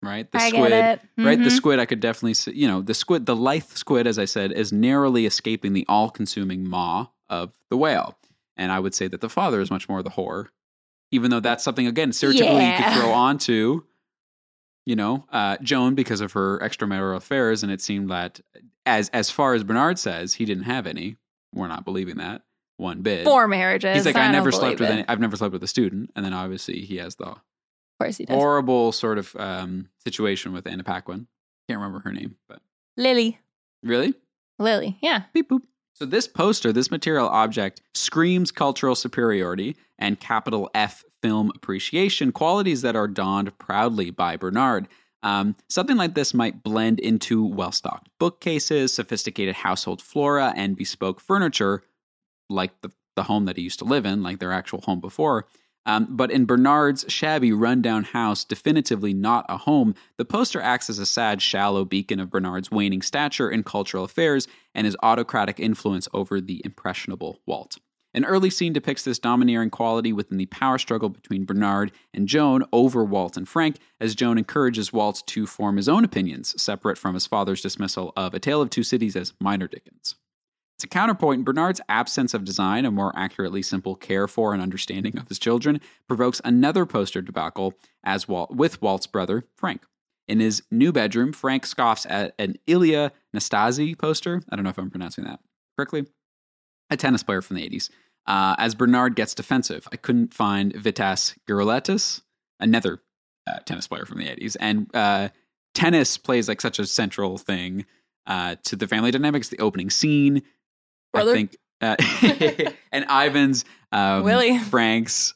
right? The I squid, get it. right? The Mhm. squid, I could definitely see, you know, the squid, the lithe squid, as I said, is narrowly escaping the all consuming maw of the whale. And I would say that the father is much more the whore, even though that's something, again, stereotypically you could throw onto, you know, uh, Joan because of her extramarital affairs. And it seemed that, as, as far as Bernard says, he didn't have any. We're not believing that one bit. Four marriages. He's like, I, don't never slept with it. any, I've never slept with a student. And then obviously he has the Of course he does. horrible sort of um, situation with Anna Paquin. Can't remember her name, but Lily. really? Lily. Yeah. Beep boop. So this poster, this material object, screams cultural superiority and capital F film appreciation, qualities that are donned proudly by Bernard. Um, something like this might blend into well-stocked bookcases, sophisticated household flora, and bespoke furniture, like the, the home that he used to live in, like their actual home before. Um, but in Bernard's shabby, rundown house, definitively not a home, the poster acts as a sad, shallow beacon of Bernard's waning stature in cultural affairs and his autocratic influence over the impressionable Walt. An early scene depicts this domineering quality within the power struggle between Bernard and Joan over Walt and Frank, as Joan encourages Walt to form his own opinions, separate from his father's dismissal of A Tale of Two Cities as minor Dickens. A counterpoint, Bernard's absence of design, a more accurately simple care for and understanding of his children, provokes another poster debacle as Walt, with Walt's brother, Frank. In his new bedroom, Frank scoffs at an Ilie Nastase poster. I don't know if I'm pronouncing that correctly. A tennis player from the 80s. Uh, as Bernard gets defensive, I couldn't find Vitas Gerulaitis, another uh, tennis player from the 80s. And uh, tennis plays like such a central thing uh, to the family dynamics. The opening scene, Brother? I think uh, and Ivan's um, Willie. Frank's.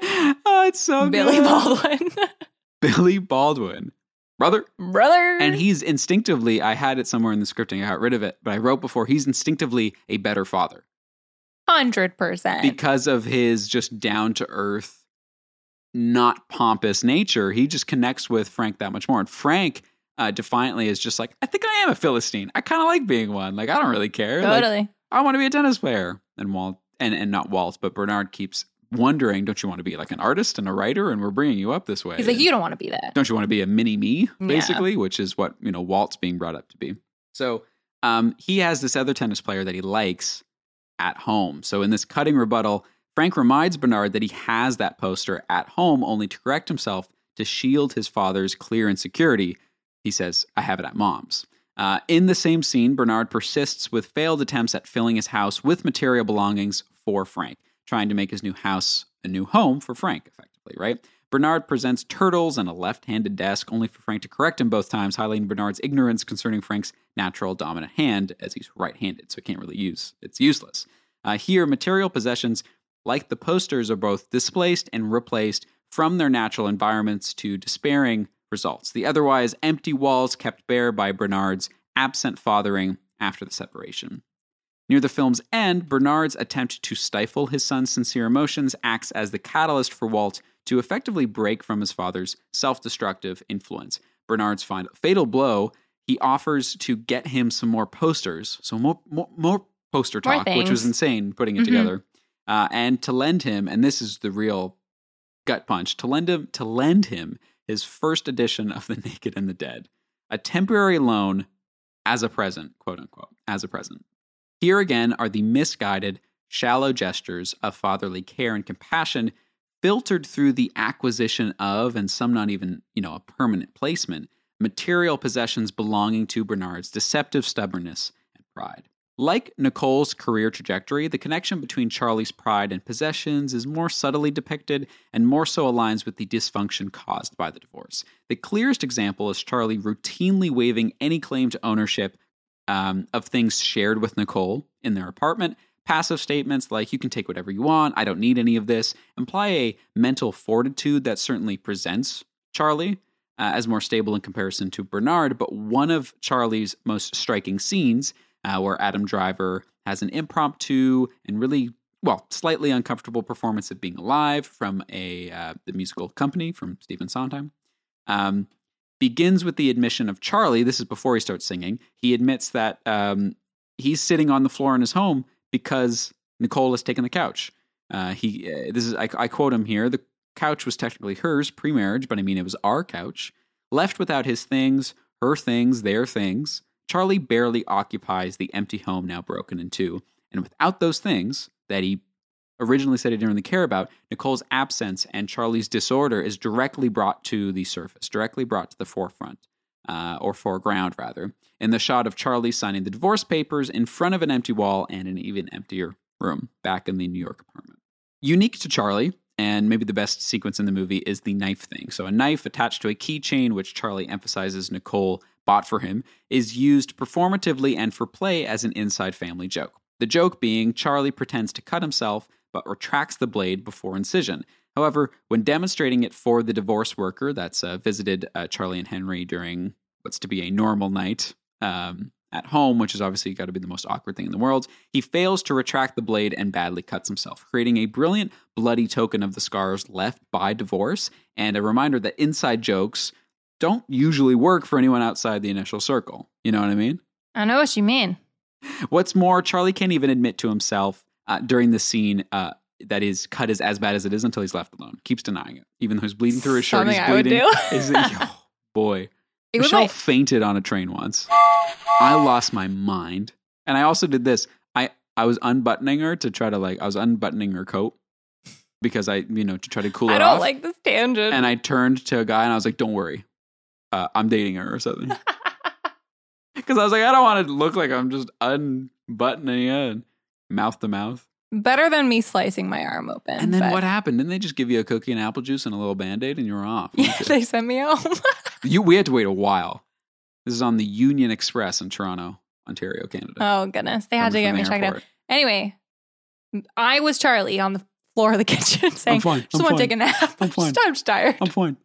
Oh, it's so Billy good. Baldwin. Billy Baldwin, brother. Brother. And he's instinctively, I had it somewhere in the scripting, I got rid of it, but I wrote before, he's instinctively a better father 100%. because of his just down to earth, not pompous nature. He just connects with Frank that much more. And Frank, uh, defiantly, is just like, I think I am a Philistine. I kind of like being one. Like, I don't really care. Like, totally. I want to be a tennis player. And Walt, and, and not Walt, but Bernard keeps wondering, don't you want to be like an artist and a writer? And we're bringing you up this way. He's like, you don't want to be that. don't you want to be a mini me Yeah. basically which is what you know walt's being brought up to be so um, he has this other tennis player that he likes at home so in this cutting rebuttal frank reminds bernard that he has that poster at home only to correct himself to shield his father's clear insecurity he says i have it at mom's uh, in the same scene bernard persists with failed attempts at filling his house with material belongings for frank trying to make his new house a new home for frank effectively right Bernard presents turtles and a left handed desk, only for Frank to correct him both times, highlighting Bernard's ignorance concerning Frank's natural dominant hand, as he's right handed, so he can't really use it's useless. Uh, here, material possessions, like the posters, are both displaced and replaced from their natural environments to despairing results. The otherwise empty walls kept bare by Bernard's absent fathering after the separation. Near the film's end, Bernard's attempt to stifle his son's sincere emotions acts as the catalyst for Walt to effectively break from his father's self destructive influence. Bernard's fin- fatal blow, he offers to get him some more posters, so more, more, more poster More talk, which was insane putting it Mhm. together, uh, and to lend him, and this is the real gut punch, to lend him to lend him his first edition of The Naked and the Dead, a temporary loan as a present, quote unquote, as a present. Here again are the misguided, shallow gestures of fatherly care and compassion filtered through the acquisition of, and some not even, you know, a permanent placement, material possessions belonging to Bernard's deceptive stubbornness and pride. Like Nicole's career trajectory, the connection between Charlie's pride and possessions is more subtly depicted and more so aligns with the dysfunction caused by the divorce. The clearest example is Charlie routinely waiving any claim to ownership um, of things shared with Nicole in their apartment. Passive statements like, you can take whatever you want, I don't need any of this, imply a mental fortitude that certainly presents Charlie uh, as more stable in comparison to Bernard. But one of Charlie's most striking scenes, uh, where Adam Driver has an impromptu and really, well, slightly uncomfortable performance of being alive from a uh, the musical company from Stephen Sondheim. Um, begins with the admission of Charlie. This is before he starts singing. He admits that um, he's sitting on the floor in his home because Nicole has taken the couch. Uh, he uh, this is I, I quote him here. The couch was technically hers pre-marriage, but I mean it was our couch. Left without his things, her things, their things. Charlie barely occupies the empty home now broken in two, and without those things that he originally said he didn't really care about, Nicole's absence and Charlie's disorder is directly brought to the surface, directly brought to the forefront, uh, or foreground rather, in the shot of Charlie signing the divorce papers in front of an empty wall and an even emptier room back in the New York apartment. Unique to Charlie, and maybe the best sequence in the movie is the knife thing. So, a knife attached to a keychain, which Charlie emphasizes Nicole bought for him, is used performatively and for play as an inside family joke. The joke being Charlie pretends to cut himself but retracts the blade before incision. However, when demonstrating it for the divorce worker that's uh, visited uh, Charlie and Henry during what's to be a normal night um, at home, which is obviously got to be the most awkward thing in the world, he fails to retract the blade and badly cuts himself, creating a brilliant, bloody token of the scars left by divorce and a reminder that inside jokes don't usually work for anyone outside the initial circle. You know what I mean? I know what you mean. What's more, Charlie can't even admit to himself uh, during the scene uh, that his cut is as bad as it is until he's left alone. Keeps denying it, even though he's bleeding through his shirt. Something he's I would bleeding. like, oh, boy, It Michelle like, fainted on a train once. I lost my mind, and I also did this. I I was unbuttoning her to try to like I was unbuttoning her coat because I you know to try to cool her I don't off. like this tangent. and I turned to a guy and I was like, "Don't worry, uh, I'm dating her or something." Because I was like, I don't want to look like I'm just unbuttoning it, mouth to mouth. Better than me slicing my arm open. And then but- what happened? Didn't they just give you a cookie and apple juice and a little band aid and you were off? Yeah, they sent me home. you, we had to wait a while. This is on the Union Express in Toronto. Ontario, Canada. Oh goodness, they had to get me checked out. Anyway, I was Charlie on the floor of the kitchen saying, fine, "Just I'm want to take a nap. I'm fine. Just, I'm just tired." I'm fine.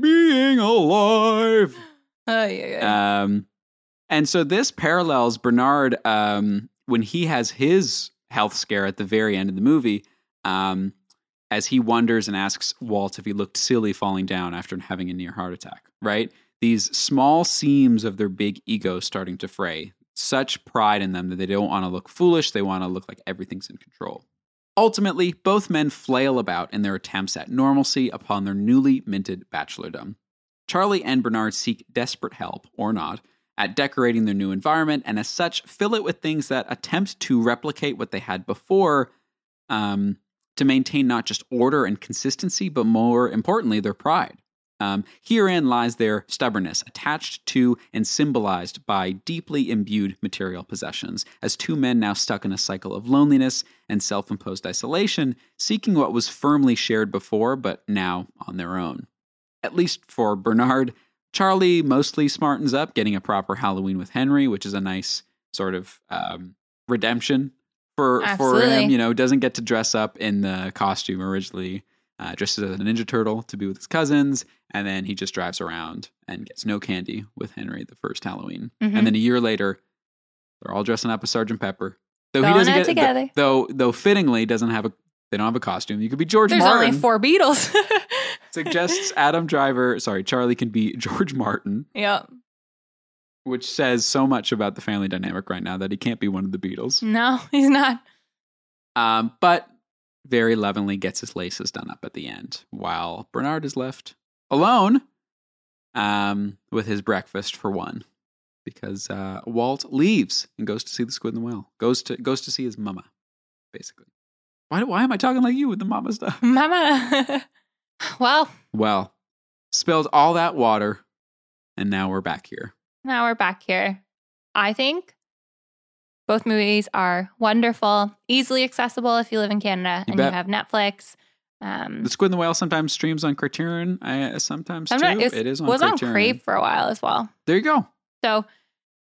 Being alive. Oh yeah, yeah. Um, and so this parallels Bernard um, when he has his health scare at the very end of the movie, um, as he wonders and asks Walt if he looked silly falling down after having a near heart attack. Right? These small seams of their big ego starting to fray. Such pride in them that they don't want to look foolish. They want to look like everything's in control. Ultimately, both men flail about in their attempts at normalcy upon their newly minted bachelordom. Charlie and Bernard seek desperate help, or not, at decorating their new environment, and as such, fill it with things that attempt to replicate what they had before um, to maintain not just order and consistency, but more importantly, their pride. Um, herein lies their stubbornness, attached to and symbolized by deeply imbued material possessions, as two men now stuck in a cycle of loneliness and self imposed isolation, seeking what was firmly shared before, but now on their own. At least for Bernard, Charlie mostly smartens up, getting a proper Halloween with Henry, which is a nice sort of um, redemption for for him. You know, doesn't get to dress up in the costume originally, uh, dresses as a Ninja Turtle to be with his cousins, and then he just drives around and gets no candy with Henry the first Halloween, Mhm. and then a year later, they're all dressing up as Sergeant Pepper. Though he doesn't get together. though though fittingly doesn't have a they don't have a costume. You could be George There's Martin only four Beatles. suggests Adam Driver, sorry, Charlie can be George Martin, yeah. which says so much about the family dynamic right now that he can't be one of the Beatles. No, he's not. Um, but very lovingly gets his laces done up at the end, while Bernard is left alone um, with his breakfast for one, because uh, Walt leaves and goes to see the squid and the whale. Goes to goes to see his mama, basically. Why why am I talking like you with the mama stuff? Mama. well, Well, spilled all that water, and now we're back here. now we're back here. I think both movies are wonderful, easily accessible if you live in Canada You and bet. you have Netflix. Um, The Squid and the Whale sometimes streams on Criterion. I, sometimes sometimes too. it's- it is on was on Criterion. Crave for a while as well. There you go. So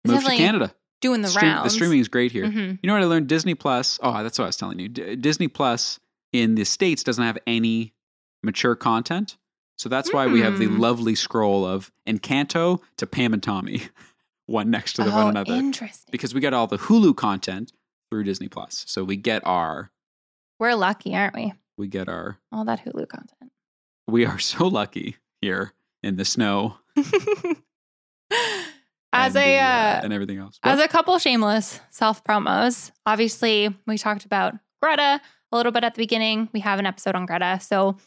Move to Canada. doing the Stream- rounds. the streaming is great here. Mhm. You know what I learned? Disney Plus. Oh, that's what I was telling you. D- Disney Plus in the states doesn't have any mature content, so that's why we have the Hmm. lovely scroll of Encanto to Pam and Tommy, one next to the oh, one another, interesting. because we get all the Hulu content through Disney Plus. So we get our We're lucky, aren't we? we get our All that Hulu content. we are so lucky here in the snow as a the, uh, and everything else. as a couple shameless self promos, obviously we talked about Greta a little bit at the beginning. We have an episode on Greta, so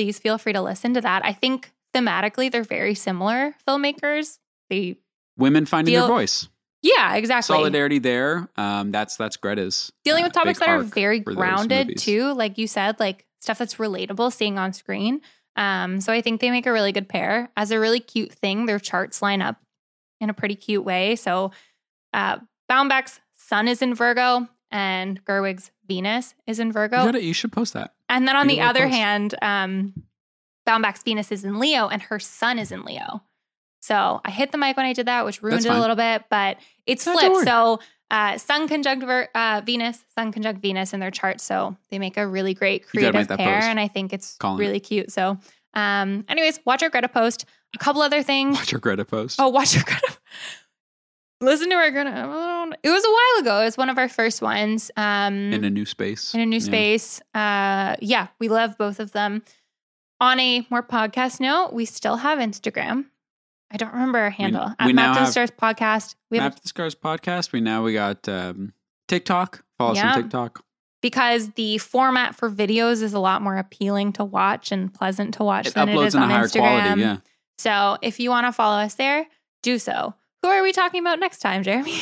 please feel free to listen to that. I think thematically they're very similar filmmakers. They, Women finding deal- their voice, yeah, exactly. solidarity there. Um, that's that's Greta's Dealing uh, with topics that are very grounded too, like you said, like stuff that's relatable, seeing on screen. Um, so I think they make a really good pair. As a really cute thing, their charts line up in a pretty cute way. So uh Baumbach's Sun is in Virgo and Gerwig's Venus is in You, Virgo. gotta, you should post that. And then on the other post. hand, um, Baumbach's Venus is in Leo and her sun is in Leo. So I hit the mic when I did that, which ruined it a little bit, but it's don't flipped. So uh, Sun conjunct Ver- uh, Venus, Sun conjunct Venus in their chart. So they make a really great creative pair. post. And I think it's really cute. So, um, anyways, watch our Greta post. A couple other things. Watch your Greta post. Oh, watch your Greta. Listen to our Greta. It was a while ago. It was one of our first ones. Um, in a new space. in a new Yeah. space. Uh, yeah, we love both of them. On a more podcast note, we still have Instagram. I don't remember our handle we at now Map to the Stars podcast. We have Map to the Scars podcast. We now we got um, TikTok. Follow us on TikTok. because the format for videos is a lot more appealing to watch and pleasant to watch It than it uploads is in a on higher Instagram. quality. Yeah. So if you want to follow us there, do so. Who are we talking about next time, Jeremy?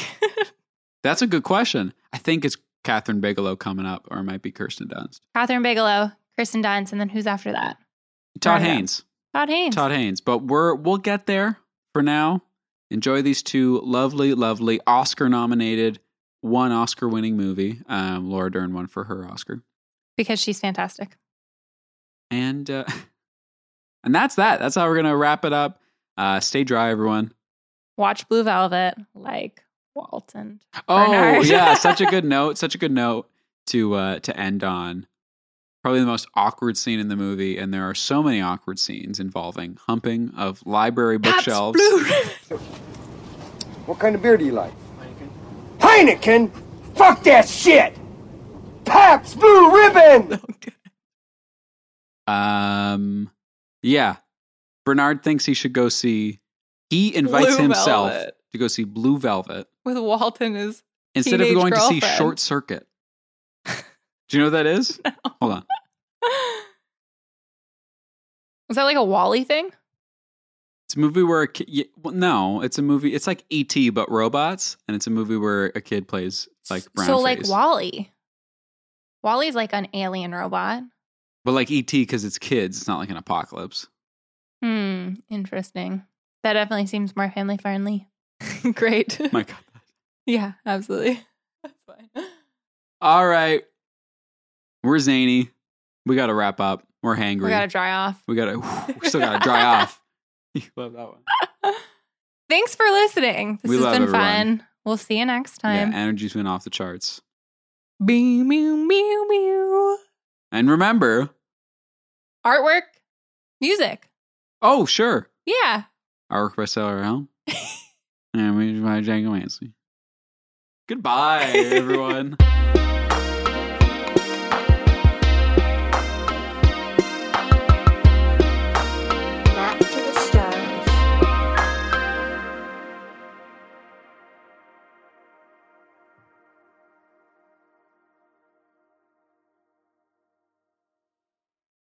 That's a good question. I think it's Kathryn Bigelow coming up, or it might be Kirsten Dunst. Kathryn Bigelow, Kirsten Dunst, and then who's after that? Todd Haynes. Todd Haynes. Todd Haynes. But we're we'll get there for now. Enjoy these two lovely, lovely Oscar nominated, one Oscar winning movie. Um, Laura Dern won for her Oscar. because she's fantastic. And uh, and that's that. That's how we're gonna wrap it up. Uh, stay dry, everyone. Watch Blue Velvet like Walton. Oh Bernard. yeah, such a good note. Such a good note to uh, to end on. Probably the most awkward scene in the movie, and there are so many awkward scenes involving humping of library Pabst bookshelves. Blue. What kind of beer do you like? Heineken. Heineken? Fuck that shit! Pabst Blue Ribbon! Um, yeah, Bernard thinks he should go see. He invites Blue himself Velvet. to go see Blue Velvet With Walton is instead of going to see Short Circuit. Do you know what that is? Hold on. Was that like a WALL-E thing? It's a movie where a kid. Yeah, well, no, it's a movie. It's like E.T. but robots, and it's a movie where a kid plays like brown so like face. WALL-E. WALL-E's like an alien robot. but like E.T. because it's kids. It's not like an apocalypse. Hmm, interesting. That definitely seems more family friendly. Great. Oh my God. yeah, absolutely. That's fine. All right, we're zany. We got to wrap up. We're hangry. We gotta dry off. We gotta. we still gotta dry off. You love that one. Thanks for listening. This We has love been everyone. fun. We'll see you next time. Yeah, energy's been off the charts. Meow, meow, meow, meow. And remember, Artwork, music. oh sure, Yeah. Artwork by Sarah Helm. and we by Django Mansley. Goodbye, everyone.